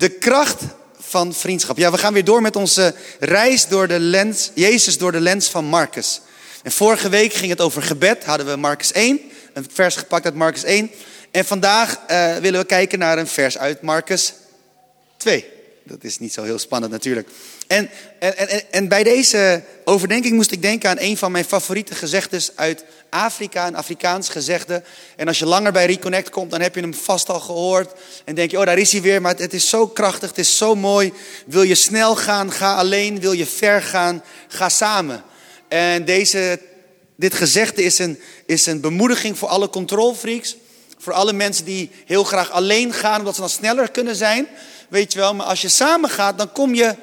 De kracht van vriendschap. Ja, we gaan weer door met onze reis door de lens, Jezus door de lens van Marcus. En vorige week ging het over gebed, hadden we Marcus 1, een vers gepakt uit Marcus 1. En vandaag uh, willen we kijken naar een vers uit Marcus 2. Dat is niet zo heel spannend natuurlijk. En, en, en, en bij deze overdenking moest ik denken aan een van mijn favoriete gezegdes uit Afrika, een Afrikaans gezegde. En als je langer bij Reconnect komt, dan heb je hem vast al gehoord. En denk je, oh daar is hij weer, maar het, het is zo krachtig, het is zo mooi. Wil je snel gaan, ga alleen. Wil je ver gaan, ga samen. En deze, dit gezegde is een, is een bemoediging voor alle controlfreaks. Voor alle mensen die heel graag alleen gaan, omdat ze dan sneller kunnen zijn. Weet je wel, maar als je samen gaat, dan kom je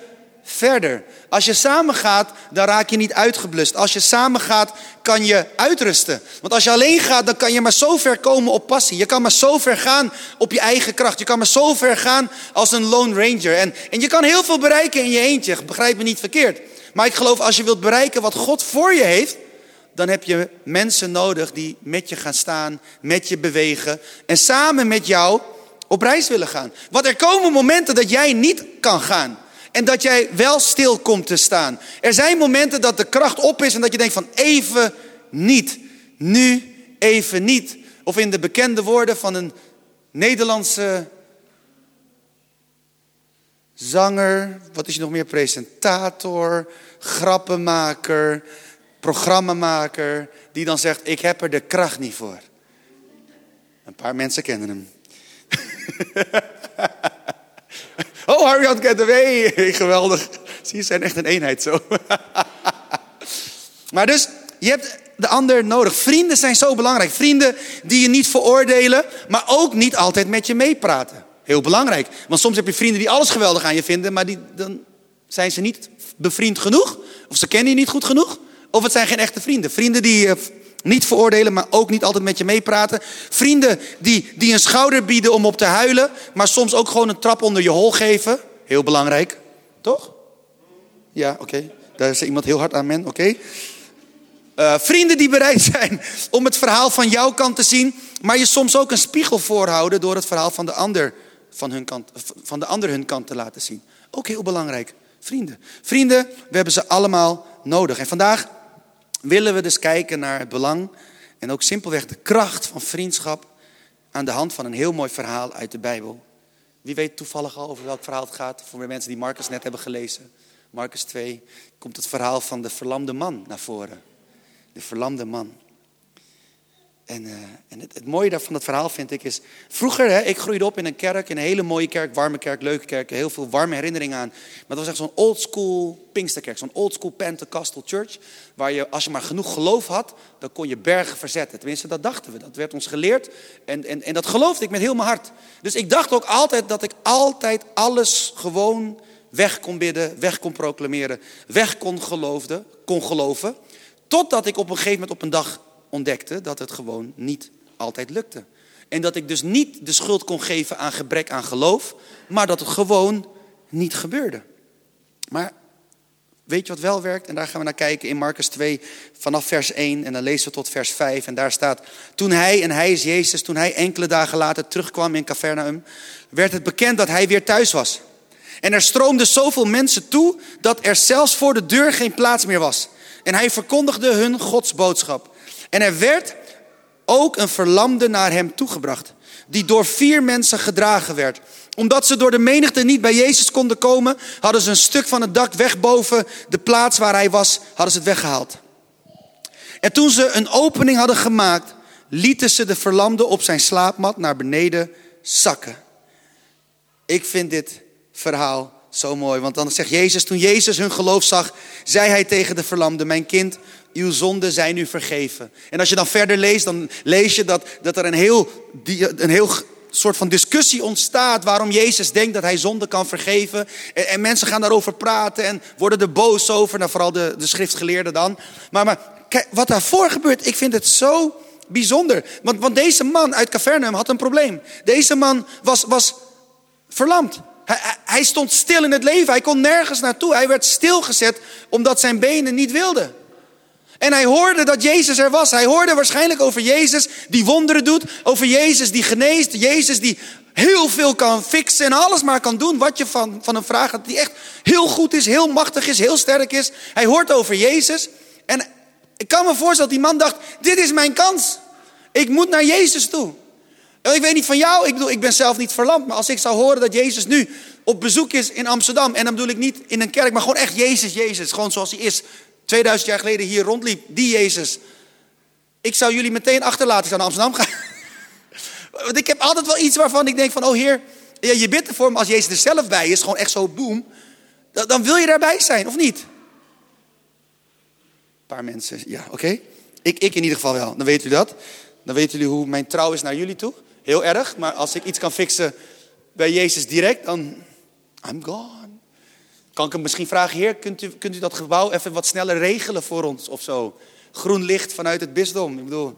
verder. Als je samen gaat, dan raak je niet uitgeblust. Als je samen gaat, kan je uitrusten. Want als je alleen gaat, dan kan je maar zo ver komen op passie. Je kan maar zo ver gaan op je eigen kracht. Je kan maar zo ver gaan als een lone ranger. En, en je kan heel veel bereiken in je eentje, begrijp me niet verkeerd. Maar ik geloof, als je wilt bereiken wat God voor je heeft, dan heb je mensen nodig die met je gaan staan, met je bewegen en samen met jou op reis willen gaan. Want er komen momenten dat jij niet kan gaan. En dat jij wel stil komt te staan. Er zijn momenten dat de kracht op is en dat je denkt van even niet. Nu even niet. Of in de bekende woorden van een Nederlandse zanger, wat is je nog meer, presentator, grappenmaker, programmamaker, die dan zegt, ik heb er de kracht niet voor. Een paar mensen kennen hem. oh, Harry. Hey, geweldig. Zie je, zijn echt een eenheid zo. maar dus, je hebt de ander nodig. Vrienden zijn zo belangrijk. Vrienden die je niet veroordelen, maar ook niet altijd met je meepraten. Heel belangrijk. Want soms heb je vrienden die alles geweldig aan je vinden, maar die, dan zijn ze niet bevriend genoeg. Of ze kennen je niet goed genoeg. Of het zijn geen echte vrienden. Vrienden die niet veroordelen, maar ook niet altijd met je meepraten. Vrienden die, die een schouder bieden om op te huilen, maar soms ook gewoon een trap onder je hol geven. Heel belangrijk, toch? Ja, oké. Daar is iemand heel hard aan men, oké. Uh, vrienden die bereid zijn om het verhaal van jouw kant te zien, maar je soms ook een spiegel voorhouden door het verhaal van de ander, van hun kant, van de ander hun kant te laten zien. Ook heel belangrijk. Vrienden. Vrienden, we hebben ze allemaal nodig. En vandaag willen we dus kijken naar het belang en ook simpelweg de kracht van vriendschap aan de hand van een heel mooi verhaal uit de Bijbel. Wie weet toevallig al over welk verhaal het gaat? Voor de mensen die Marcus net hebben gelezen. Marcus 2 komt het verhaal van de verlamde man naar voren. De verlamde man. En, uh, en het, het, mooie daarvan het verhaal vind ik is... Vroeger, hè, ik groeide op in een kerk, een hele mooie kerk, warme kerk, leuke kerk. Heel veel warme herinneringen aan. Maar dat was echt zo'n old school Pinksterkerk. Zo'n old school Pentecostal church. Waar je, als je maar genoeg geloof had, dan kon je bergen verzetten. Tenminste, dat dachten we. Dat werd ons geleerd. En, en, en dat geloofde ik met heel mijn hart. Dus ik dacht ook altijd dat ik altijd alles gewoon weg kon bidden, weg kon proclameren, weg kon, geloofde, kon geloven. Totdat ik op een gegeven moment op een dag ontdekte dat het gewoon niet altijd lukte. En dat ik dus niet de schuld kon geven aan gebrek aan geloof, maar dat het gewoon niet gebeurde. Maar weet je wat wel werkt? En daar gaan we naar kijken in Marcus 2 vanaf vers 1 en dan lezen we tot vers 5. En daar staat, toen hij, en hij is Jezus, toen hij enkele dagen later terugkwam in Capernaum, werd het bekend dat hij weer thuis was. En er stroomden zoveel mensen toe dat er zelfs voor de deur geen plaats meer was. En hij verkondigde hun godsboodschap. En er werd ook een verlamde naar hem toegebracht, die door vier mensen gedragen werd. Omdat ze door de menigte niet bij Jezus konden komen, hadden ze een stuk van het dak weg boven de plaats waar hij was, hadden ze het weggehaald. En toen ze een opening hadden gemaakt, lieten ze de verlamde op zijn slaapmat naar beneden zakken. Ik vind dit verhaal zo mooi, want dan zegt Jezus, toen Jezus hun geloof zag, zei hij tegen de verlamde, mijn kind, uw zonden zijn nu vergeven. En als je dan verder leest, dan lees je dat, dat er een heel, een heel soort van discussie ontstaat waarom Jezus denkt dat hij zonde kan vergeven. En, en, mensen gaan daarover praten en worden er boos over, nou, vooral de, de schriftgeleerden dan. Maar, maar kijk, wat daarvoor gebeurt, ik vind het zo bijzonder. Want, want deze man uit Cavernaum had een probleem. Deze man was, was verlamd. Hij, hij stond stil in het leven, hij kon nergens naartoe. Hij werd stilgezet omdat zijn benen niet wilden. En hij hoorde dat Jezus er was. Hij hoorde waarschijnlijk over Jezus die wonderen doet. Over Jezus die geneest. Jezus die heel veel kan fixen en alles maar kan doen wat je van, van hem vraagt. Die echt heel goed is, heel machtig is, heel sterk is. Hij hoort over Jezus. En ik kan me voorstellen dat die man dacht, dit is mijn kans. Ik moet naar Jezus toe. Ik weet niet van jou, ik bedoel, ik ben zelf niet verlamd. Maar als ik zou horen dat Jezus nu op bezoek is in Amsterdam. En dan bedoel ik niet in een kerk, maar gewoon echt Jezus, Jezus. Gewoon zoals hij is. 2000 jaar geleden hier rondliep. Die Jezus. Ik zou jullie meteen achterlaten. Ik zou naar Amsterdam gaan. Want ik heb altijd wel iets waarvan ik denk van, oh Heer, ja, je bidt ervoor, maar als Jezus er zelf bij is, gewoon echt zo boem, dan, dan wil je daarbij zijn, of niet? Een paar mensen, ja, oké. Ik, ik in ieder geval wel, dan weten jullie dat. Dan weten jullie hoe mijn trouw is naar jullie toe. Heel erg, maar als ik iets kan fixen bij Jezus direct, dan I'm gone. Kan ik hem misschien vragen, Heer, kunt u, kunt u dat gebouw even wat sneller regelen voor ons of zo? Groen licht vanuit het bisdom. Ik bedoel,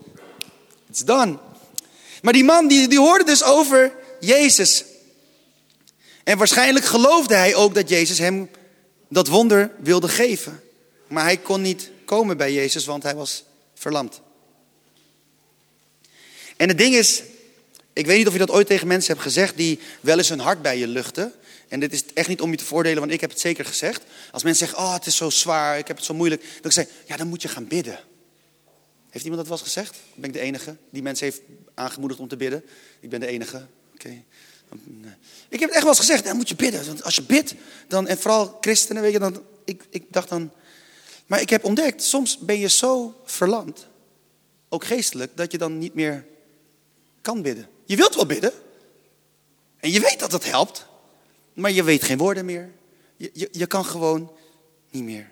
it's done. Maar die man die, die hoorde dus over Jezus. En waarschijnlijk geloofde hij ook dat Jezus hem dat wonder wilde geven. Maar hij kon niet komen bij Jezus, want hij was verlamd. En het ding is, ik weet niet of je dat ooit tegen mensen hebt gezegd die wel eens hun hart bij je luchten. En dit is echt niet om je te voordelen, want ik heb het zeker gezegd. Als mensen zeggen, oh het is zo zwaar, ik heb het zo moeilijk. Dan zeg ik, ja dan moet je gaan bidden. Heeft iemand dat wel eens gezegd? Ben ik de enige die mensen heeft aangemoedigd om te bidden? Ik ben de enige. Oké. Ik heb het echt wel eens gezegd, dan moet je bidden. Want als je bidt, dan, en vooral christenen, weet je, dan, ik, ik dacht dan... Maar ik heb ontdekt, soms ben je zo verlamd, ook geestelijk, dat je dan niet meer kan bidden. Je wilt wel bidden. En je weet dat het helpt. Maar je weet geen woorden meer. Je, je, kan gewoon niet meer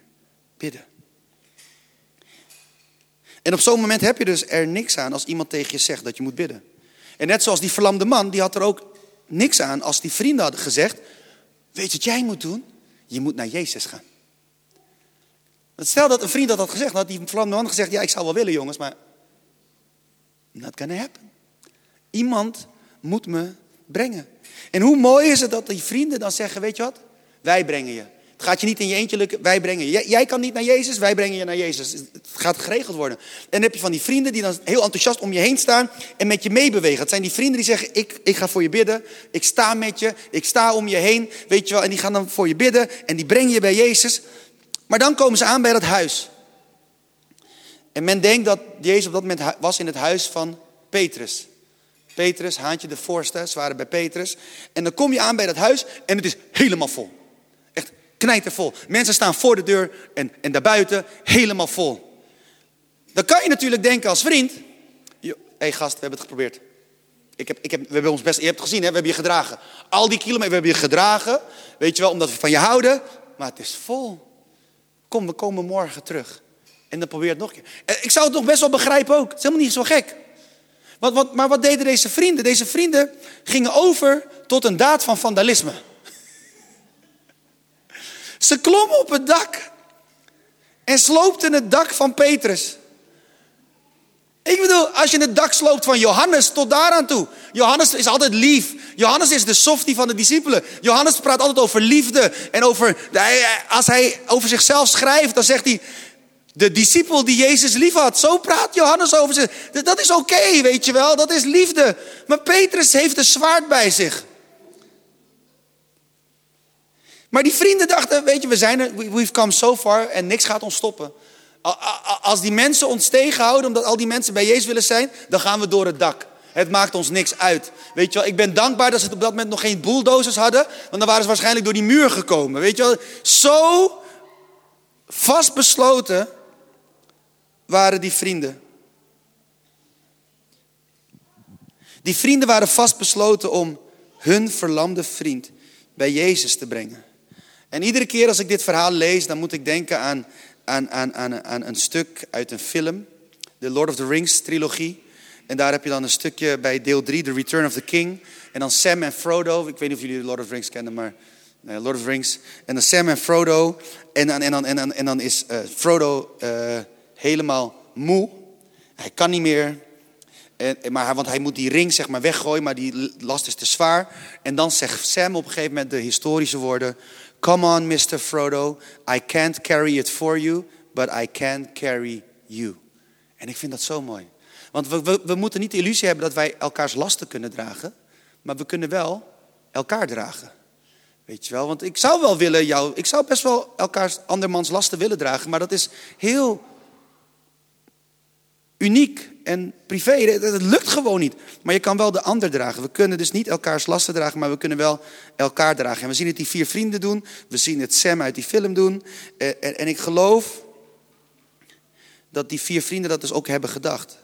bidden. En op zo'n moment heb je dus er niks aan als iemand tegen je zegt dat je moet bidden. En net zoals die verlamde man, die had er ook niks aan als die vrienden hadden gezegd: Weet je wat jij moet doen? Je moet naar Jezus gaan. Stel dat een vriend dat had gezegd, dan had die verlamde man gezegd: Ja, ik zou wel willen, jongens, maar. Not gonna happen. Iemand moet me brengen. En hoe mooi is het dat die vrienden dan zeggen: Weet je wat? Wij brengen je. Het gaat je niet in je eentje lukken, wij brengen je. Jij, kan niet naar Jezus, wij brengen je naar Jezus. Het gaat geregeld worden. En dan heb je van die vrienden die dan heel enthousiast om je heen staan en met je meebewegen. Het zijn die vrienden die zeggen, ik, ik ga voor je bidden, ik sta met je, ik sta om je heen, weet je wel. En die gaan dan voor je bidden en die brengen je bij Jezus. Maar dan komen ze aan bij dat huis. En men denkt dat Jezus op dat moment was in het huis van Petrus. Petrus, Haantje de voorste, ze waren bij Petrus. En dan kom je aan bij dat huis en het is helemaal vol knijtervol. Mensen staan voor de deur en, en daarbuiten helemaal vol. Dan kan je natuurlijk denken als vriend. Hé hey gast, we hebben het geprobeerd. Ik heb, ik heb, we hebben ons best, je hebt het gezien, hè? we hebben je gedragen. Al die kilometer, we hebben je gedragen. Weet je wel, omdat we van je houden. Maar het is vol. Kom, we komen morgen terug. En dan probeer het nog een keer. Eh, ik zou het nog best wel begrijpen ook. Het is helemaal niet zo gek. Wat, wat, maar wat deden deze vrienden? Deze vrienden gingen over tot een daad van vandalisme. Ze klommen op het dak en sloopten het dak van Petrus. Ik bedoel, als je het dak sloopt van Johannes tot daaraan toe. Johannes is altijd lief. Johannes is de softie van de discipelen. Johannes praat altijd over liefde. En over, als hij over zichzelf schrijft, dan zegt hij... De discipel die Jezus lief had. Zo praat Johannes over zich. Dat is oké, weet je wel. Dat is liefde. Maar Petrus heeft een zwaard bij zich. Maar die vrienden dachten, weet je, we zijn er, we've come so far en niks gaat ons stoppen. Als die mensen ons tegenhouden omdat al die mensen bij Jezus willen zijn, dan gaan we door het dak. Het maakt ons niks uit. Weet je wel, ik ben dankbaar dat ze op dat moment nog geen bulldozers hadden, want dan waren ze waarschijnlijk door die muur gekomen. Weet je wel, zo vastbesloten waren die vrienden. Die vrienden waren vastbesloten om hun verlamde vriend bij Jezus te brengen. En iedere keer als ik dit verhaal lees, dan moet ik denken aan, aan, aan, aan, een stuk uit een film. De Lord of the Rings trilogie. En daar heb je dan een stukje bij deel 3, The Return of the King. En dan Sam en Frodo. Ik weet niet of jullie Lord of the Rings kennen, maar Lord of the Rings. En dan Sam en Frodo. En dan, en en en dan is uh, Frodo uh, helemaal moe. Hij kan niet meer. En, maar, want hij moet die ring zeg maar weggooien, maar die last is te zwaar. En dan zegt Sam op een gegeven moment de historische woorden... Come on, Mr. Frodo. I can't carry it for you, but I can carry you. En ik vind dat zo mooi. Want we, we, we moeten niet de illusie hebben dat wij elkaars lasten kunnen dragen. Maar we kunnen wel elkaar dragen. Weet je wel, want ik zou wel willen jou, ik zou best wel elkaars andermans lasten willen dragen, maar dat is heel uniek en privé. Het lukt gewoon niet. Maar je kan wel de ander dragen. We kunnen dus niet elkaars lasten dragen, maar we kunnen wel elkaar dragen. En we zien het die vier vrienden doen. We zien het Sam uit die film doen. Eh, en, en ik geloof dat die vier vrienden dat dus ook hebben gedacht.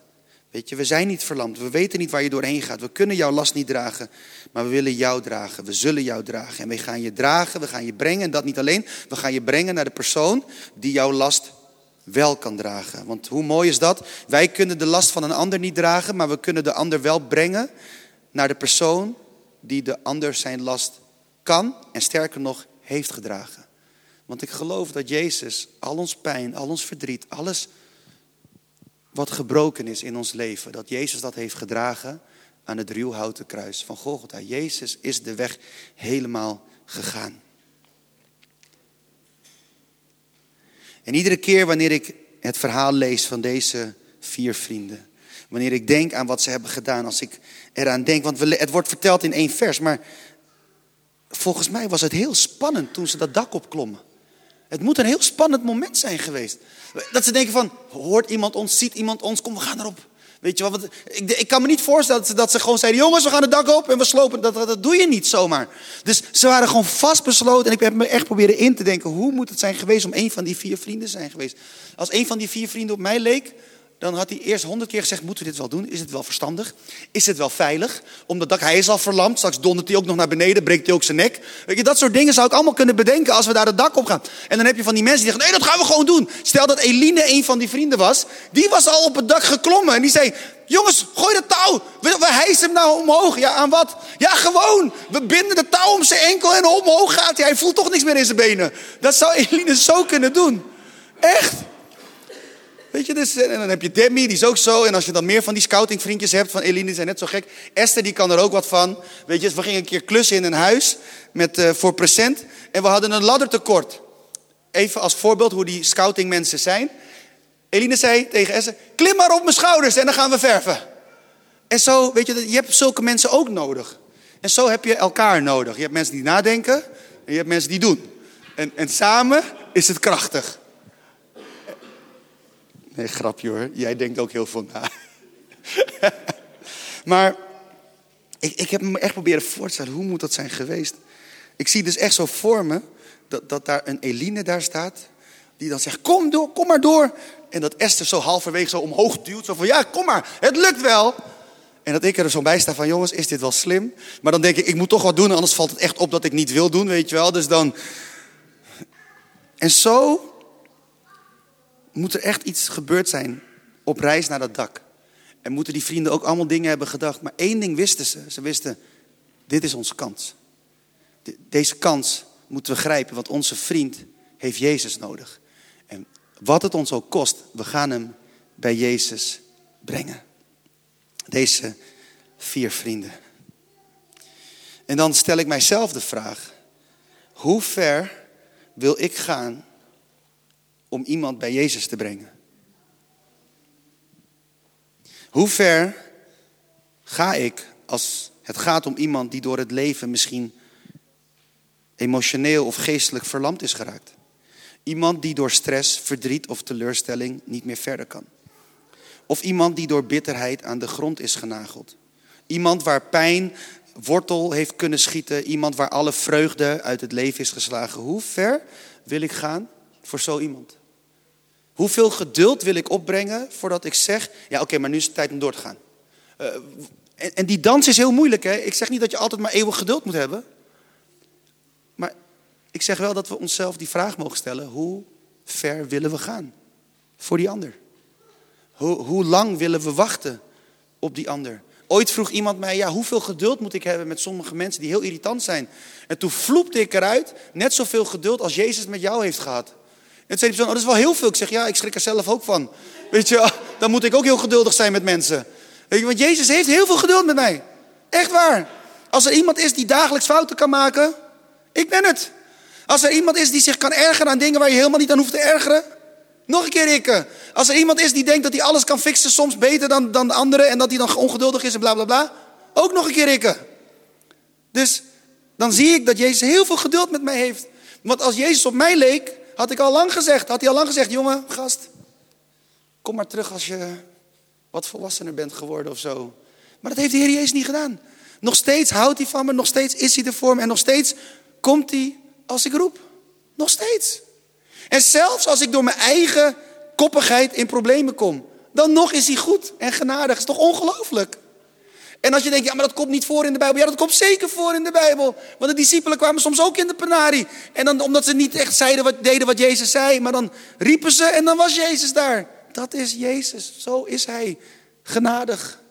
Weet je, we zijn niet verlamd. We weten niet waar je doorheen gaat. We kunnen jouw last niet dragen, maar we willen jou dragen. We zullen jou dragen. En we gaan je dragen, we gaan je brengen. En dat niet alleen, we gaan je brengen naar de persoon die jouw last wel kan dragen. Want hoe mooi is dat? Wij kunnen de last van een ander niet dragen, maar we kunnen de ander wel brengen naar de persoon die de ander zijn last kan en sterker nog heeft gedragen. Want ik geloof dat Jezus al ons pijn, al ons verdriet, alles wat gebroken is in ons leven, dat Jezus dat heeft gedragen aan het ruwhouten kruis van Golgotha. Jezus is de weg helemaal gegaan. En iedere keer wanneer ik het verhaal lees van deze vier vrienden, wanneer ik denk aan wat ze hebben gedaan, als ik eraan denk, want het wordt verteld in één vers, maar volgens mij was het heel spannend toen ze dat dak opklommen. Het moet een heel spannend moment zijn geweest. Dat ze denken van, hoort iemand ons, ziet iemand ons, kom we gaan erop. Weet je wel, want ik, ik, kan me niet voorstellen dat ze, gewoon zeiden: jongens, we gaan het dak op en we slopen. Dat, dat, dat doe je niet zomaar. Dus ze waren gewoon vastbesloten. En ik heb me echt proberen in te denken: hoe moet het zijn geweest om een van die vier vrienden te zijn geweest? Als een van die vier vrienden op mij leek, dan had hij eerst honderd keer gezegd: Moeten we dit wel doen? Is het wel verstandig? Is het wel veilig? Omdat dak, hij is al verlamd. Straks dondert hij ook nog naar beneden, breekt hij ook zijn nek. Weet je, dat soort dingen zou ik allemaal kunnen bedenken als we daar het dak op gaan. En dan heb je van die mensen die zeggen: Nee, dat gaan we gewoon doen. Stel dat Eline een van die vrienden was. Die was al op het dak geklommen. En die zei: Jongens, gooi dat touw. We, we hijsen hem nou omhoog. Ja, aan wat? Ja, gewoon. We binden de touw om zijn enkel en omhoog gaat hij. Hij voelt toch niks meer in zijn benen. Dat zou Eline zo kunnen doen. Echt. Weet je, dus, en dan heb je Demi, die is ook zo. En als je dan meer van die scoutingvriendjes hebt, van Eline, die zijn net zo gek. Esther, die kan er ook wat van. Weet je, we gingen een keer klussen in een huis met, uh, voor present. En we hadden een laddertekort. Even als voorbeeld hoe die scoutingmensen zijn. Eline zei tegen Esther, klim maar op mijn schouders en dan gaan we verven. En zo, weet je, je hebt zulke mensen ook nodig. En zo heb je elkaar nodig. Je hebt mensen die nadenken en je hebt mensen die doen. En, en samen is het krachtig. Nee, grapje hoor. Jij denkt ook heel veel na. maar ik, ik heb me echt proberen voor te stellen, hoe moet dat zijn geweest? Ik zie dus echt zo voor me dat, dat daar een Eline daar staat. Die dan zegt, kom door, kom maar door. En dat Esther zo halverwege zo omhoog duwt. Zo van, ja, kom maar, het lukt wel. En dat ik er zo bij sta van, jongens, is dit wel slim? Maar dan denk ik, ik moet toch wat doen, anders valt het echt op dat ik niet wil doen, weet je wel. Dus dan... En zo moet er echt iets gebeurd zijn op reis naar dat dak. En moeten die vrienden ook allemaal dingen hebben gedacht. Maar één ding wisten ze. Ze wisten, dit is onze kans. Deze kans moeten we grijpen, want onze vriend heeft Jezus nodig. En wat het ons ook kost, we gaan hem bij Jezus brengen. Deze vier vrienden. En dan stel ik mijzelf de vraag, hoe ver wil ik gaan om iemand bij Jezus te brengen? Hoe ver ga ik als het gaat om iemand die door het leven misschien emotioneel of geestelijk verlamd is geraakt? Iemand die door stress, verdriet of teleurstelling niet meer verder kan. Of iemand die door bitterheid aan de grond is genageld. Iemand waar pijn wortel heeft kunnen schieten. Iemand waar alle vreugde uit het leven is geslagen. Hoe ver wil ik gaan voor zo iemand? Hoeveel geduld wil ik opbrengen voordat ik zeg, ja oké, maar nu is het tijd om door te gaan. Uh, en, en, die dans is heel moeilijk. Hè? Ik zeg niet dat je altijd maar eeuwig geduld moet hebben. Maar ik zeg wel dat we onszelf die vraag mogen stellen. Hoe ver willen we gaan voor die ander? Hoe, hoe lang willen we wachten op die ander? Ooit vroeg iemand mij, ja, hoeveel geduld moet ik hebben met sommige mensen die heel irritant zijn? En toen vloepte ik eruit, net zoveel geduld als Jezus met jou heeft gehad. En persoon, oh, dat is wel heel veel. Ik zeg, ja, ik schrik er zelf ook van. Weet je, dan moet ik ook heel geduldig zijn met mensen. Weet je, want Jezus heeft heel veel geduld met mij. Echt waar. Als er iemand is die dagelijks fouten kan maken, ik ben het. Als er iemand is die zich kan ergeren aan dingen waar je helemaal niet aan hoeft te ergeren, Nog een keer rikken. Als er iemand is die denkt dat hij alles kan fixen, soms beter dan, dan de anderen en dat hij dan ongeduldig is en bla bla bla, ook nog een keer rikken. Dus dan zie ik dat Jezus heel veel geduld met mij heeft. Want als Jezus op mij leek, had ik al lang gezegd, had hij al lang gezegd, jongen, gast, kom maar terug als je wat volwassener bent geworden of zo. Maar dat heeft de Heer Jezus niet gedaan. Nog steeds houdt hij van me, nog steeds is hij er voor me en nog steeds komt hij als ik roep. Nog steeds. En zelfs als ik door mijn eigen koppigheid in problemen kom, dan nog is hij goed en genadig. Dat is toch ongelooflijk? En als je denkt, ja, maar dat komt niet voor in de Bijbel. Ja, dat komt zeker voor in de Bijbel. Want de discipelen kwamen soms ook in de penarie. En dan, omdat ze niet echt zeiden wat, deden wat Jezus zei, maar dan riepen ze en dan was Jezus daar. Dat is Jezus. Zo is Hij. Genadig.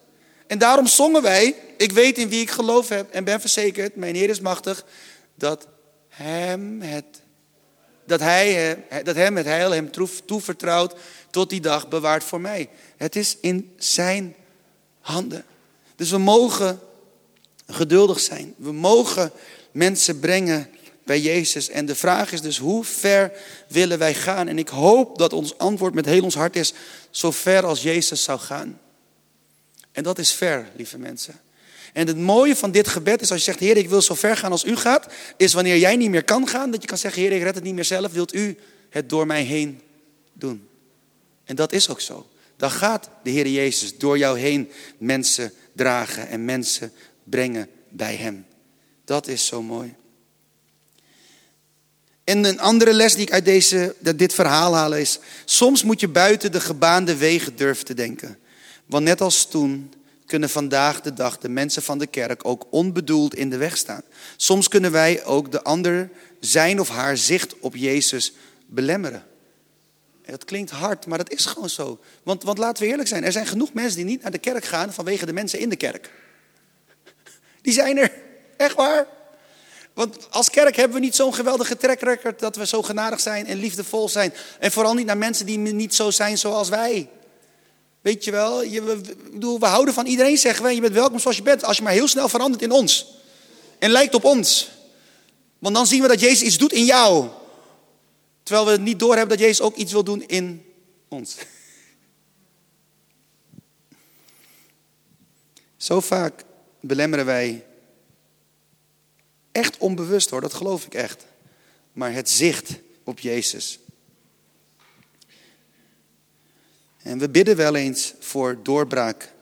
En daarom zongen wij, ik weet in wie ik geloof heb en ben verzekerd, mijn Heer is machtig, dat hem het, dat hij, dat hem het heil hem toevertrouwt tot die dag bewaart voor mij. Het is in zijn handen. Dus we mogen geduldig zijn. We mogen mensen brengen bij Jezus. En de vraag is dus, hoe ver willen wij gaan? En ik hoop dat ons antwoord met heel ons hart is, zo ver als Jezus zou gaan. En dat is ver, lieve mensen. En het mooie van dit gebed is als je zegt, Heer, ik wil zo ver gaan als u gaat, is wanneer jij niet meer kan gaan, dat je kan zeggen, Heer, ik red het niet meer zelf, wilt u het door mij heen doen? En dat is ook zo. Dan gaat de Heer Jezus door jou heen mensen dragen en mensen brengen bij Hem. Dat is zo mooi. En een andere les die ik uit deze, dit verhaal haal is, soms moet je buiten de gebaande wegen durven te denken. Want net als toen kunnen vandaag de dag de mensen van de kerk ook onbedoeld in de weg staan. Soms kunnen wij ook de ander zijn of haar zicht op Jezus belemmeren. Dat klinkt hard, maar dat is gewoon zo. Want, want laten we eerlijk zijn, er zijn genoeg mensen die niet naar de kerk gaan vanwege de mensen in de kerk. Die zijn er, echt waar. Want als kerk hebben we niet zo'n geweldige track dat we zo genadig zijn en liefdevol zijn. En vooral niet naar mensen die niet zo zijn zoals wij. Weet je wel, we, we houden van iedereen, zeggen we. Je bent welkom zoals je bent, als je maar heel snel verandert in ons. En lijkt op ons. Want dan zien we dat Jezus iets doet in jou. Terwijl we niet doorhebben dat Jezus ook iets wil doen in ons. Zo vaak belemmeren wij, echt onbewust hoor, dat geloof ik echt, maar het zicht op Jezus. En we bidden wel eens voor doorbraak,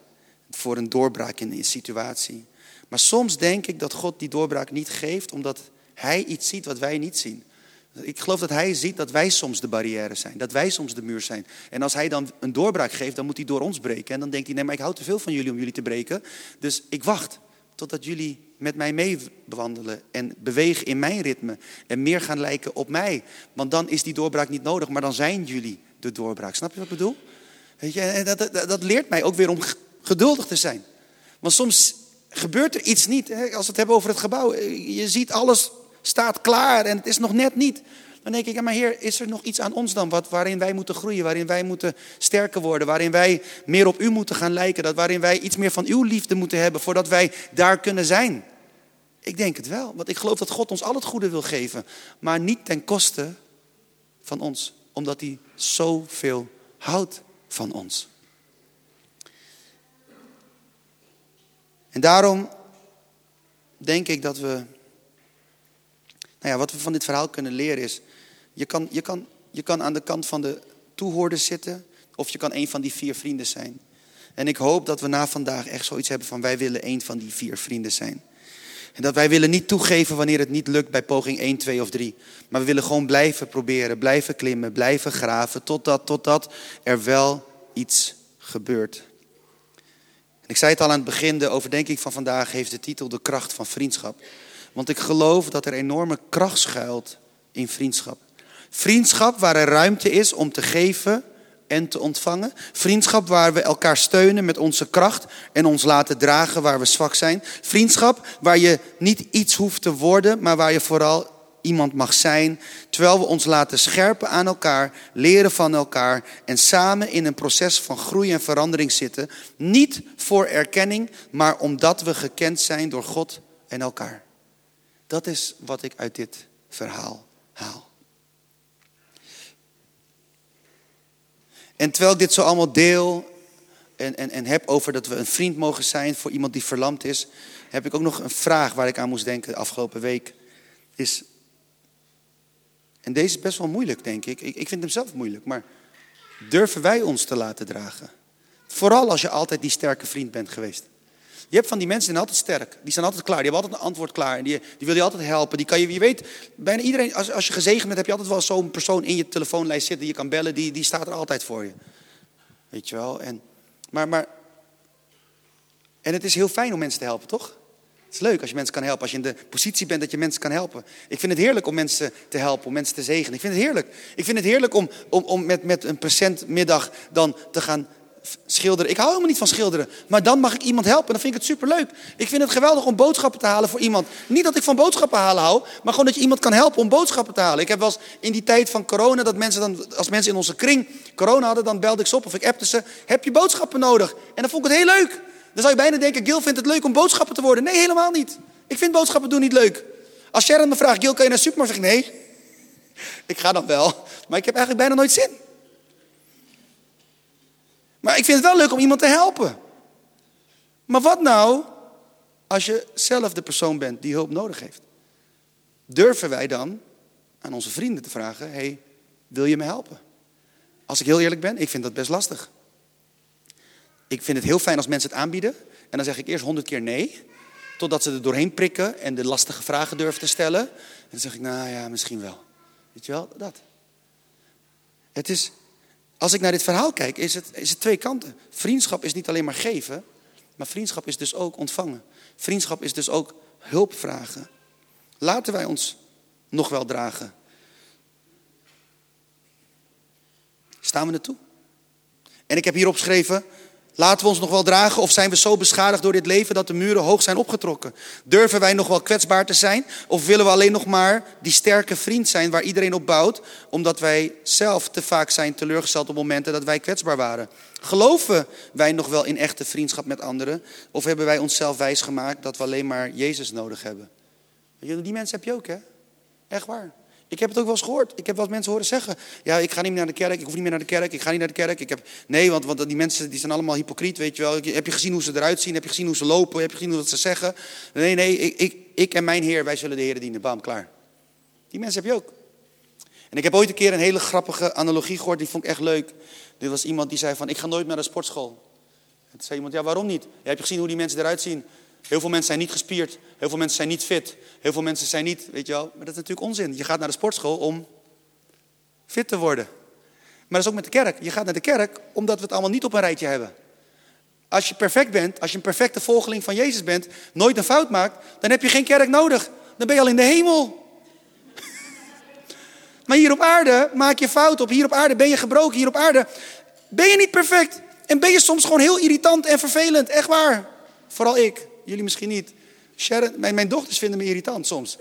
voor een doorbraak in een situatie. Maar soms denk ik dat God die doorbraak niet geeft omdat Hij iets ziet wat wij niet zien. Ik geloof dat Hij ziet dat wij soms de barrière zijn, dat wij soms de muur zijn. En als Hij dan een doorbraak geeft, dan moet Hij door ons breken. En dan denkt Hij, nee, maar ik hou te veel van jullie om jullie te breken. Dus ik wacht totdat jullie met mij meewandelen en bewegen in mijn ritme. En meer gaan lijken op mij. Want dan is die doorbraak niet nodig, maar dan zijn jullie de doorbraak. Snap je wat ik bedoel? Weet je, dat, dat, leert mij ook weer om geduldig te zijn. Want soms gebeurt er iets niet. Hè? Als we het hebben over het gebouw. Je ziet alles staat klaar en het is nog net niet. Dan denk ik, ja, maar Heer, is er nog iets aan ons dan wat, waarin wij moeten groeien, waarin wij moeten sterker worden, waarin wij meer op U moeten gaan lijken, dat, waarin wij iets meer van Uw liefde moeten hebben voordat wij daar kunnen zijn? Ik denk het wel, want ik geloof dat God ons al het goede wil geven, maar niet ten koste van ons, omdat Hij zoveel houdt van ons. En daarom denk ik dat we nou ja, wat we van dit verhaal kunnen leren is, je kan, je, kan, je kan aan de kant van de toehoorders zitten of je kan een van die vier vrienden zijn. En ik hoop dat we na vandaag echt zoiets hebben van wij willen een van die vier vrienden zijn. En dat wij willen niet toegeven wanneer het niet lukt bij poging 1, 2 of 3. Maar we willen gewoon blijven proberen, blijven klimmen, blijven graven, totdat, totdat er wel iets gebeurt. En ik zei het al aan het begin, de overdenking van vandaag heeft de titel De kracht van vriendschap. Want ik geloof dat er enorme kracht schuilt in vriendschap. Vriendschap waar er ruimte is om te geven en te ontvangen. Vriendschap waar we elkaar steunen met onze kracht en ons laten dragen waar we zwak zijn. Vriendschap waar je niet iets hoeft te worden, maar waar je vooral iemand mag zijn. Terwijl we ons laten scherpen aan elkaar, leren van elkaar en samen in een proces van groei en verandering zitten. Niet voor erkenning, maar omdat we gekend zijn door God en elkaar. Dat is wat ik uit dit verhaal haal. En terwijl ik dit zo allemaal deel en, en, en heb over dat we een vriend mogen zijn voor iemand die verlamd is, heb ik ook nog een vraag waar ik aan moest denken de afgelopen week. Is, en deze is best wel moeilijk, denk ik. ik. Ik vind hem zelf moeilijk, maar durven wij ons te laten dragen? Vooral als je altijd die sterke vriend bent geweest. Je hebt van die mensen die zijn altijd sterk. Die zijn altijd klaar. Die hebben altijd een antwoord klaar. En die, die wil je altijd helpen. Die kan je, je weet, bijna iedereen, als, als je gezegend bent, heb je altijd wel zo'n persoon in je telefoonlijst zitten die je kan bellen. Die, die staat er altijd voor je. Weet je wel? En, maar, maar, en het is heel fijn om mensen te helpen, toch? Het is leuk als je mensen kan helpen. Als je in de positie bent dat je mensen kan helpen. Ik vind het heerlijk om mensen te helpen, om mensen te zegenen. Ik vind het heerlijk. Ik vind het heerlijk om, om, om met, met een presentmiddag dan te gaan schilderen. Ik hou helemaal niet van schilderen. Maar dan mag ik iemand helpen. Dan vind ik het superleuk. Ik vind het geweldig om boodschappen te halen voor iemand. Niet dat ik van boodschappen halen hou. Maar gewoon dat je iemand kan helpen om boodschappen te halen. Ik heb wel eens in die tijd van corona. Dat mensen dan, als mensen in onze kring corona hadden. Dan belde ik ze op of ik appte ze. Heb je boodschappen nodig? En dan vond ik het heel leuk. Dan zou je bijna denken. Gil vindt het leuk om boodschappen te worden. Nee, helemaal niet. Ik vind boodschappen doen niet leuk. Als Sharon me vraagt. Gil kan je naar de supermarkt? Zeg ik nee. Ik ga dan wel. Maar ik heb eigenlijk bijna nooit zin. Maar ik vind het wel leuk om iemand te helpen. Maar wat nou als je zelf de persoon bent die hulp nodig heeft? Durven wij dan aan onze vrienden te vragen: hey, wil je me helpen? Als ik heel eerlijk ben, ik vind dat best lastig. Ik vind het heel fijn als mensen het aanbieden. En dan zeg ik eerst honderd keer nee. Totdat ze er doorheen prikken en de lastige vragen durven te stellen. En dan zeg ik, nou ja, misschien wel. Weet je wel, dat. Het is, als ik naar dit verhaal kijk, is het, is het twee kanten. Vriendschap is niet alleen maar geven, maar vriendschap is dus ook ontvangen. Vriendschap is dus ook hulp vragen. Laten wij ons nog wel dragen. Staan we naartoe? En ik heb hier opgeschreven, Laten we ons nog wel dragen of zijn we zo beschadigd door dit leven dat de muren hoog zijn opgetrokken? Durven wij nog wel kwetsbaar te zijn of willen we alleen nog maar die sterke vriend zijn waar iedereen op bouwt, omdat wij zelf te vaak zijn teleurgesteld op momenten dat wij kwetsbaar waren? Geloven wij nog wel in echte vriendschap met anderen of hebben wij onszelf wijsgemaakt dat we alleen maar Jezus nodig hebben? Die mensen heb je ook, hè? Echt waar. Ik heb het ook wel eens gehoord. Ik heb eens mensen horen zeggen: Ja, ik ga niet meer naar de kerk, ik hoef niet meer naar de kerk, ik ga niet naar de kerk. Ik heb... Nee, want, want die mensen die zijn allemaal hypocriet, weet je wel. Heb je gezien hoe ze eruit zien? Heb je gezien hoe ze lopen? Heb je gezien wat ze zeggen? Nee, nee, ik, ik, ik en mijn Heer, wij zullen de Heer dienen. Bam, klaar. Die mensen heb je ook. En ik heb ooit een keer een hele grappige analogie gehoord, die vond ik echt leuk. Dit was iemand die zei: van, Ik ga nooit naar de sportschool. En toen zei iemand: Ja, waarom niet? Heb je gezien hoe die mensen eruit zien? Heel veel mensen zijn niet gespierd. Heel veel mensen zijn niet fit. Heel veel mensen zijn niet, weet je wel. Maar dat is natuurlijk onzin. Je gaat naar de sportschool om fit te worden. Maar dat is ook met de kerk. Je gaat naar de kerk omdat we het allemaal niet op een rijtje hebben. Als je perfect bent, als je een perfecte volgeling van Jezus bent, nooit een fout maakt, dan heb je geen kerk nodig. Dan ben je al in de hemel. maar hier op aarde maak je fout op. Hier op aarde ben je gebroken. Hier op aarde ben je niet perfect. En ben je soms gewoon heel irritant en vervelend. Echt waar. Vooral ik. Jullie misschien niet. Sharon, mijn, dochters vinden me irritant soms.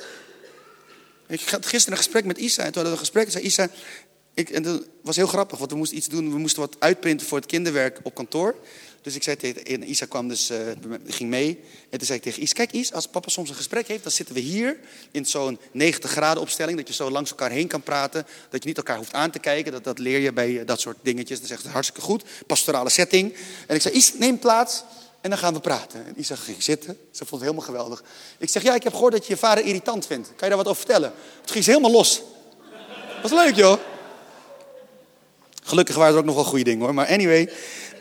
Ik had gisteren een gesprek met Isa. En toen hadden we een gesprek. zei Isa, ik, en dat was heel grappig, want we moesten iets doen. We moesten wat uitprinten voor het kinderwerk op kantoor. Dus ik zei tegen Isa kwam dus, uh, ging mee. En toen zei ik tegen Isa, kijk Isa, als papa soms een gesprek heeft, dan zitten we hier in zo'n 90 graden opstelling. Dat je zo langs elkaar heen kan praten. Dat je niet elkaar hoeft aan te kijken. Dat, dat leer je bij dat soort dingetjes. Dat is echt hartstikke goed. Pastorale setting. En ik zei, Isa, neem plaats. En dan gaan we praten. En Isa ging zitten. Ze vond het helemaal geweldig. Ik zeg, ja, ik heb gehoord dat je je vader irritant vindt. Kan je daar wat over vertellen? Het ging ze helemaal los. Was leuk, joh. Gelukkig waren er ook nog wel goede dingen, hoor. Maar anyway.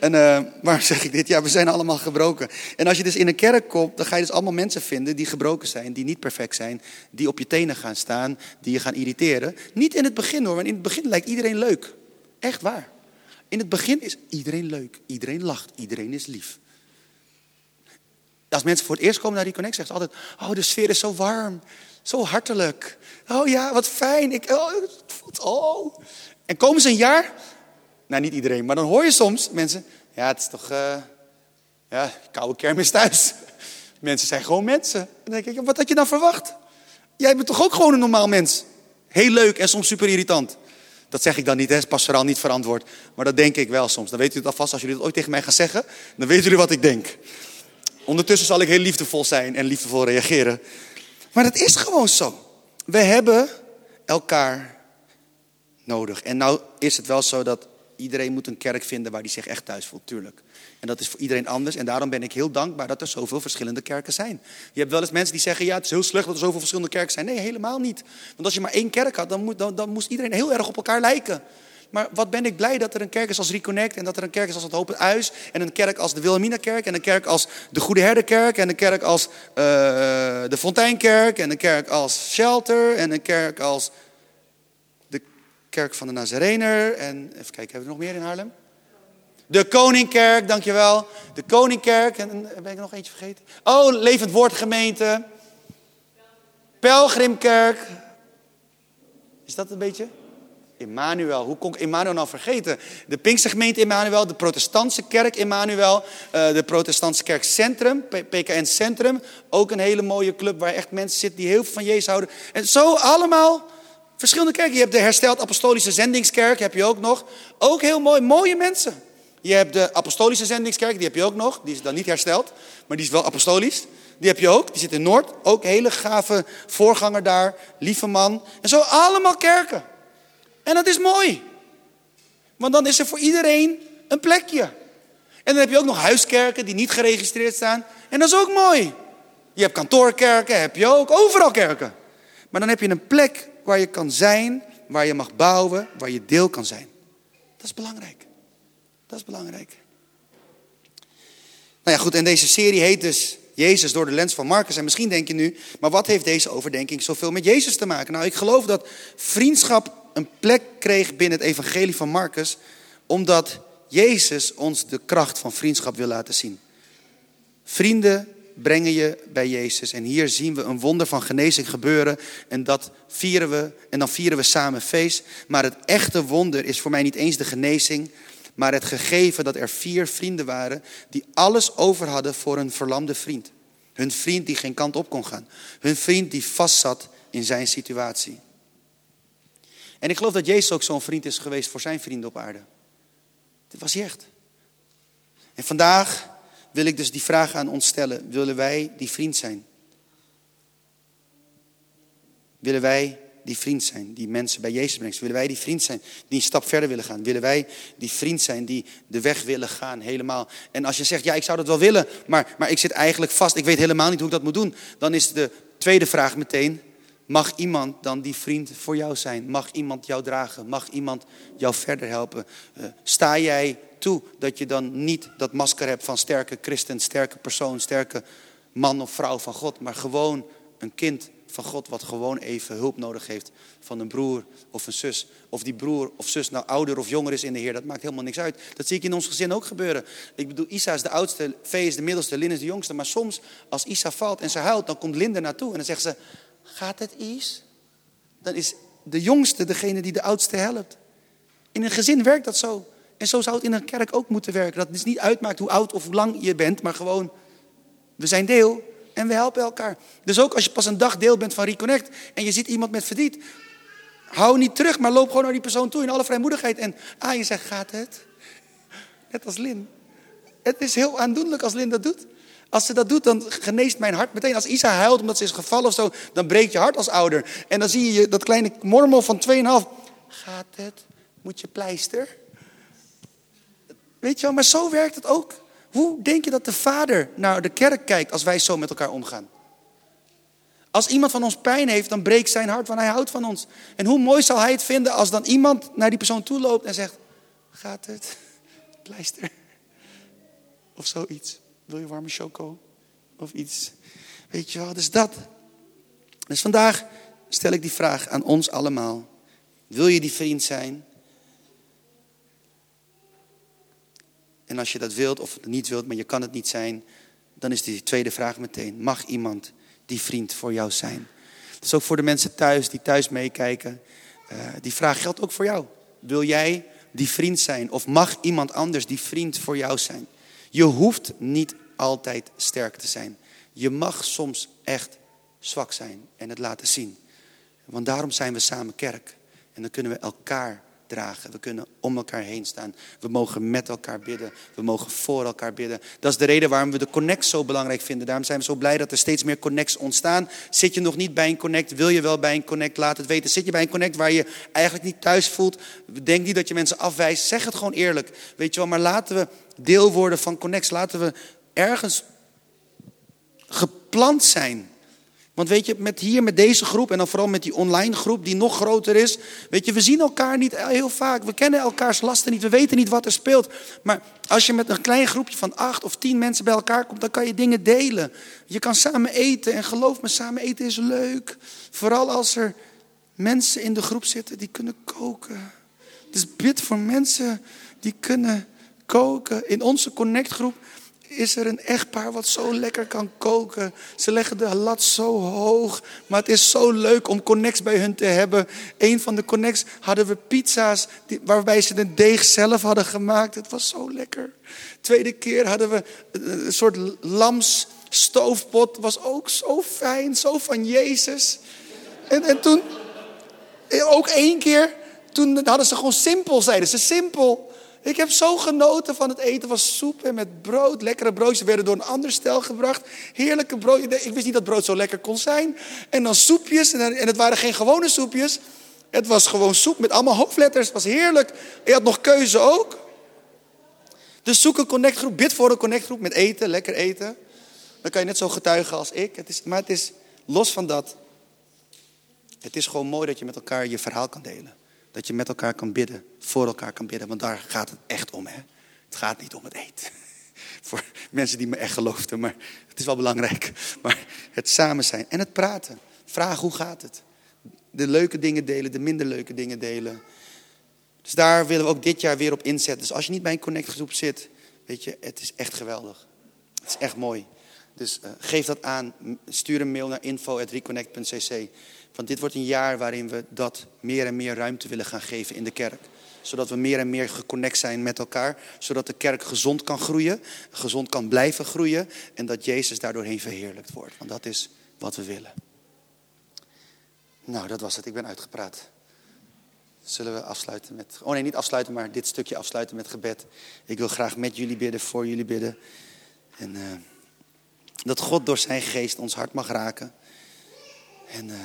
En uh, waar zeg ik dit? Ja, we zijn allemaal gebroken. En als je dus in een kerk komt, dan ga je dus allemaal mensen vinden die gebroken zijn, die niet perfect zijn, die op je tenen gaan staan, die je gaan irriteren. Niet in het begin hoor, want in het begin lijkt iedereen leuk. Echt waar. In het begin is iedereen leuk, iedereen lacht, iedereen is lief. Als mensen voor het eerst komen naar die connect, zeggen ze altijd: Oh, de sfeer is zo warm, zo hartelijk. Oh ja, wat fijn. Ik, oh, oh. En komen ze een jaar? Nou, niet iedereen, maar dan hoor je soms mensen: Ja, het is toch. Uh, ja, koude kermis thuis. Mensen zijn gewoon mensen. Dan denk ik: Wat had je dan verwacht? Jij bent toch ook gewoon een normaal mens? Heel leuk en soms super irritant. Dat zeg ik dan niet, hè, is pastoraal niet verantwoord. Maar dat denk ik wel soms. Dan weten jullie het alvast, als jullie het ooit tegen mij gaan zeggen, dan weten jullie wat ik denk. Ondertussen zal ik heel liefdevol zijn en liefdevol reageren. Maar dat is gewoon zo. We hebben elkaar nodig. En nou is het wel zo dat iedereen moet een kerk vinden waar die zich echt thuis voelt, tuurlijk. En dat is voor iedereen anders. En daarom ben ik heel dankbaar dat er zoveel verschillende kerken zijn. Je hebt wel eens mensen die zeggen, ja, het is heel slecht dat er zoveel verschillende kerken zijn. Nee, helemaal niet. Want als je maar één kerk had, dan, moet, dan, dan moest iedereen heel erg op elkaar lijken. Maar wat ben ik blij dat er een kerk is als Reconnect en dat er een kerk is als het Hopen Huis en een kerk als de Wilhelminakerk en een kerk als de Goede Herderkerk en een kerk als uh, de Fonteinkerk en een kerk als Shelter en een kerk als de kerk van de Nazarener en even kijken, hebben we nog meer in Haarlem? De Koningkerk, dankjewel. De Koningkerk en ben ik nog eentje vergeten? Oh, Levend Woord Gemeente. Pelgrimkerk. Is dat een beetje? Emmanuel. Hoe kon ik Emmanuel nou vergeten? De Pinkstergemeente Emmanuel, de Protestantse Kerk Emmanuel, uh, de Protestantse Kerk Centrum, PKN Centrum. Ook een hele mooie club waar echt mensen zitten die heel veel van Jezus houden. En zo allemaal verschillende kerken. Je hebt de Hersteld Apostolische Zendingskerk, heb je ook nog. Ook heel mooi, mooie mensen. Je hebt de Apostolische Zendingskerk, die heb je ook nog. Die is dan niet hersteld, maar die is wel apostolisch. Die heb je ook, die zit in Noord. Ook hele gave voorganger daar, lieve man. En zo allemaal kerken. En dat is mooi. Want dan is er voor iedereen een plekje. En dan heb je ook nog huiskerken die niet geregistreerd staan. En dat is ook mooi. Je hebt kantoorkerken, heb je ook, overal kerken. Maar dan heb je een plek waar je kan zijn, waar je mag bouwen, waar je deel kan zijn. Dat is belangrijk. Dat is belangrijk. Nou ja, goed, en deze serie heet dus Jezus door de lens van Marcus. En misschien denk je nu, maar wat heeft deze overdenking zoveel met Jezus te maken? Nou, ik geloof dat vriendschap een plek kreeg binnen het evangelie van Marcus, omdat Jezus ons de kracht van vriendschap wil laten zien. Vrienden brengen je bij Jezus en hier zien we een wonder van genezing gebeuren en dat vieren we en dan vieren we samen feest. Maar het echte wonder is voor mij niet eens de genezing, maar het gegeven dat er vier vrienden waren die alles over hadden voor een verlamde vriend. Hun vriend die geen kant op kon gaan. Hun vriend die vastzat in zijn situatie. En ik geloof dat Jezus ook zo'n vriend is geweest voor zijn vrienden op aarde. Dat was hij echt. En vandaag wil ik dus die vraag aan ons stellen. Willen wij die vriend zijn? Willen wij die vriend zijn die mensen bij Jezus brengt? Willen wij die vriend zijn die een stap verder willen gaan? Willen wij die vriend zijn die de weg willen gaan helemaal? En als je zegt, ja ik zou dat wel willen, maar, maar ik zit eigenlijk vast, ik weet helemaal niet hoe ik dat moet doen. Dan is de tweede vraag meteen, Mag iemand dan die vriend voor jou zijn? Mag iemand jou dragen? Mag iemand jou verder helpen? Uh, sta jij toe dat je dan niet dat masker hebt van sterke christen, sterke persoon, sterke man of vrouw van God, maar gewoon een kind van God wat gewoon even hulp nodig heeft van een broer of een zus. Of die broer of zus nou ouder of jonger is in de Heer, dat maakt helemaal niks uit. Dat zie ik in ons gezin ook gebeuren. Ik bedoel, Isa is de oudste, Vee is de middelste, Lin is de jongste. Maar soms als Isa valt en ze huilt, dan komt Linda naartoe en dan zegt ze... Gaat het iets? Dan is de jongste degene die de oudste helpt. In een gezin werkt dat zo. En zo zou het in een kerk ook moeten werken. Dat het niet uitmaakt hoe oud of hoe lang je bent, maar gewoon, we zijn deel en we helpen elkaar. Dus ook als je pas een dag deel bent van Reconnect en je ziet iemand met verdriet, hou niet terug, maar loop gewoon naar die persoon toe in alle vrijmoedigheid. En ah, je zegt, gaat het? Net als Lin. Het is heel aandoenlijk als Lin dat doet. Als ze dat doet, dan geneest mijn hart meteen. Als Isa huilt omdat ze is gevallen of zo, dan breekt je hart als ouder. En dan zie je dat kleine mormel van 2,5. Gaat het? Moet je pleister? Weet je wel, maar zo werkt het ook. Hoe denk je dat de vader naar de kerk kijkt als wij zo met elkaar omgaan? Als iemand van ons pijn heeft, dan breekt zijn hart, want hij houdt van ons. En hoe mooi zal hij het vinden als dan iemand naar die persoon toe loopt en zegt: Gaat het? Pleister. Of zoiets. Wil je warme choco? Of iets. Weet je wel, dus dat. Dus vandaag stel ik die vraag aan ons allemaal. Wil je die vriend zijn? En als je dat wilt of niet wilt, maar je kan het niet zijn, dan is die tweede vraag meteen: mag iemand die vriend voor jou zijn? Dus ook voor de mensen thuis die thuis meekijken. Uh, die vraag geldt ook voor jou. Wil jij die vriend zijn? Of mag iemand anders die vriend voor jou zijn? Je hoeft niet altijd sterk te zijn. Je mag soms echt zwak zijn en het laten zien. Want daarom zijn we samen kerk. En dan kunnen we elkaar dragen. We kunnen om elkaar heen staan. We mogen met elkaar bidden. We mogen voor elkaar bidden. Dat is de reden waarom we de connect zo belangrijk vinden. Daarom zijn we zo blij dat er steeds meer connects ontstaan. Zit je nog niet bij een connect? Wil je wel bij een connect? Laat het weten. Zit je bij een connect waar je eigenlijk niet thuis voelt? Denk niet dat je mensen afwijst. Zeg het gewoon eerlijk. Weet je wel, maar laten we deel worden van connects. Laten we ergens geplant zijn. Want weet je, met hier, met deze groep en dan vooral met die online groep die nog groter is. Weet je, we zien elkaar niet heel vaak. We kennen elkaars lasten niet. We weten niet wat er speelt. Maar als je met een klein groepje van acht of tien mensen bij elkaar komt, dan kan je dingen delen. Je kan samen eten. En geloof me, samen eten is leuk. Vooral als er mensen in de groep zitten die kunnen koken. Dus bid voor mensen die kunnen koken. In onze connectgroep is er een echtpaar wat zo lekker kan koken. Ze leggen de lat zo hoog. Maar het is zo leuk om connects bij hun te hebben. Een van de connects hadden we pizza's waarbij ze de deeg zelf hadden gemaakt. Het was zo lekker. Tweede keer hadden we een soort lamsstoofpot. Was ook zo fijn, zo van Jezus. En, en toen, ook één keer, toen hadden ze gewoon simpel, zeiden ze simpel. Ik heb zo genoten van het eten. was soep en met brood. Lekkere broodjes werden door een ander stel gebracht. Heerlijke brood. Ik wist niet dat brood zo lekker kon zijn. En dan soepjes. En het waren geen gewone soepjes. Het was gewoon soep met allemaal hoofdletters. Het was heerlijk. Je had nog keuze ook. Dus zoek een connectgroep. Bid voor een connectgroep met eten. Lekker eten. Dan kan je net zo getuigen als ik. Het is, maar het is los van dat. Het is gewoon mooi dat je met elkaar je verhaal kan delen. Dat je met elkaar kan bidden, voor elkaar kan bidden. Want daar gaat het echt om. Hè? Het gaat niet om het eten. Voor mensen die me echt geloofden. Maar het is wel belangrijk. Maar het samen zijn en het praten. Vraag hoe gaat het. De leuke dingen delen, de minder leuke dingen delen. Dus daar willen we ook dit jaar weer op inzetten. Dus als je niet bij een connectgroep zit, weet je, het is echt geweldig. Het is echt mooi. Dus uh, geef dat aan. Stuur een mail naar info.reconnect.cc. Want dit wordt een jaar waarin we dat meer en meer ruimte willen gaan geven in de kerk. Zodat we meer en meer geconnect zijn met elkaar. Zodat de kerk gezond kan groeien, gezond kan blijven groeien. En dat Jezus daardoorheen verheerlijkt wordt. Want dat is wat we willen. Nou, dat was het. Ik ben uitgepraat. Zullen we afsluiten met. Oh nee, niet afsluiten, maar dit stukje afsluiten met gebed. Ik wil graag met jullie bidden, voor jullie bidden. En uh, dat God door zijn geest ons hart mag raken. En. Uh,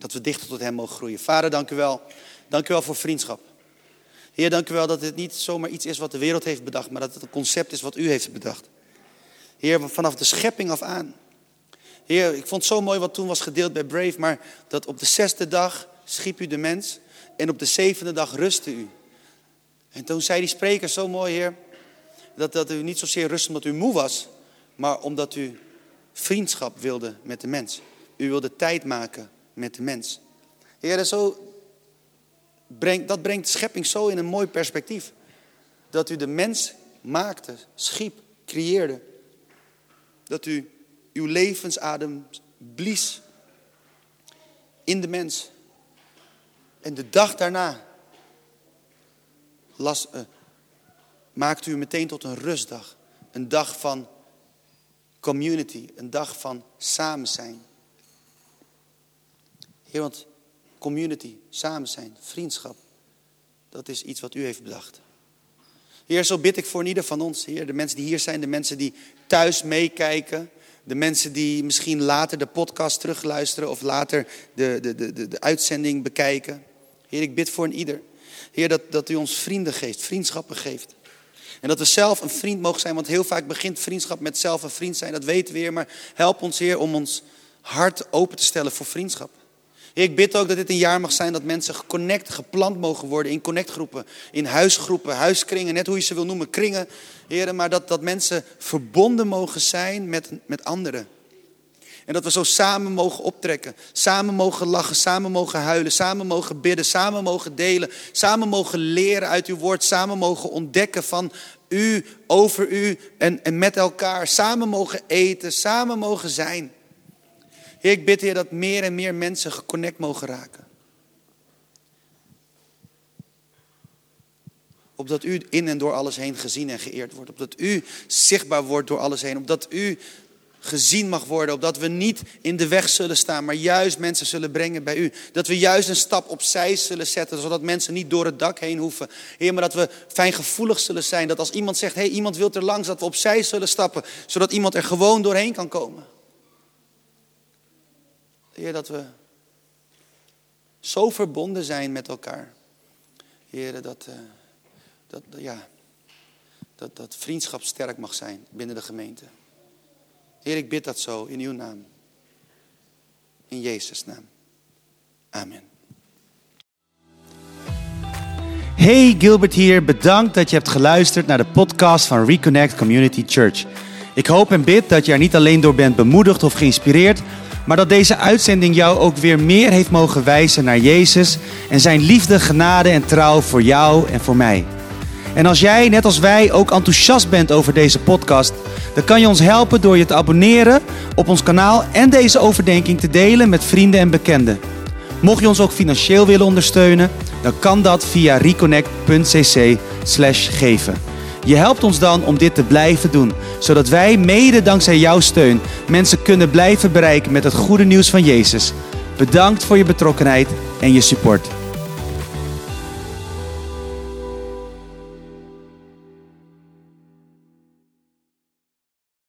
dat we dichter tot Hem mogen groeien. Vader, dank u wel. Dank u wel voor vriendschap. Heer, dank u wel dat dit niet zomaar iets is wat de wereld heeft bedacht, maar dat het een concept is wat u heeft bedacht. Heer, vanaf de schepping af aan. Heer, ik vond het zo mooi wat toen was gedeeld bij Brave, maar dat op de zesde dag schiep u de mens en op de zevende dag rustte u. En toen zei die spreker zo mooi, Heer, dat, dat u niet zozeer rust omdat u moe was, maar omdat u vriendschap wilde met de mens. U wilde tijd maken met de mens. Heer, zo brengt, dat brengt schepping zo in een mooi perspectief. Dat u de mens maakte, schiep, creëerde. Dat u uw levensadem blies in de mens. En de dag daarna las, uh, maakte u meteen tot een rustdag. Een dag van community, een dag van samen zijn. Heer, want community, samen zijn, vriendschap, dat is iets wat u heeft bedacht. Heer, zo bid ik voor ieder van ons, Heer. De mensen die hier zijn, de mensen die thuis meekijken. De mensen die misschien later de podcast terugluisteren of later de, de, de, de, uitzending bekijken. Heer, ik bid voor een ieder. Heer, dat, dat u ons vrienden geeft, vriendschappen geeft. En dat we zelf een vriend mogen zijn, want heel vaak begint vriendschap met zelf een vriend zijn. Dat weten we, Heer. Maar help ons, Heer, om ons hart open te stellen voor vriendschap. Ik bid ook dat dit een jaar mag zijn dat mensen geconnect, geplant mogen worden in connectgroepen, in huisgroepen, huiskringen, net hoe je ze wil noemen, kringen. Heren, maar dat, dat mensen verbonden mogen zijn met, met anderen. En dat we zo samen mogen optrekken, samen mogen lachen, samen mogen huilen, samen mogen bidden, samen mogen delen, samen mogen leren uit uw woord, samen mogen ontdekken van u, over u en, en met elkaar, samen mogen eten, samen mogen zijn. Heer, ik bid Heer dat meer en meer mensen geconnect mogen raken. Opdat u in en door alles heen gezien en geëerd wordt. Opdat u zichtbaar wordt door alles heen. Opdat u gezien mag worden. Opdat we niet in de weg zullen staan, maar juist mensen zullen brengen bij u. Dat we juist een stap opzij zullen zetten, zodat mensen niet door het dak heen hoeven. Heer, maar dat we fijngevoelig zullen zijn. Dat als iemand zegt, hé, hey, iemand wil er langs, dat we opzij zullen stappen. Zodat iemand er gewoon doorheen kan komen. Heer, dat we zo verbonden zijn met elkaar. Heer, dat, uh, dat, ja, dat, dat vriendschap sterk mag zijn binnen de gemeente. Heer, ik bid dat zo in uw naam. In Jezus' naam. Amen. Hey, Gilbert hier. Bedankt dat je hebt geluisterd naar de podcast van Reconnect Community Church. Ik hoop en bid dat je er niet alleen door bent bemoedigd of geïnspireerd, maar dat deze uitzending jou ook weer meer heeft mogen wijzen naar Jezus en zijn liefde, genade en trouw voor jou en voor mij. En als jij, net als wij, ook enthousiast bent over deze podcast, dan kan je ons helpen door je te abonneren op ons kanaal en deze overdenking te delen met vrienden en bekenden. Mocht je ons ook financieel willen ondersteunen, dan kan dat via reconnect.cc/geven. Je helpt ons dan om dit te blijven doen, zodat wij mede dankzij jouw steun mensen kunnen blijven bereiken met het goede nieuws van Jezus. Bedankt voor je betrokkenheid en je support.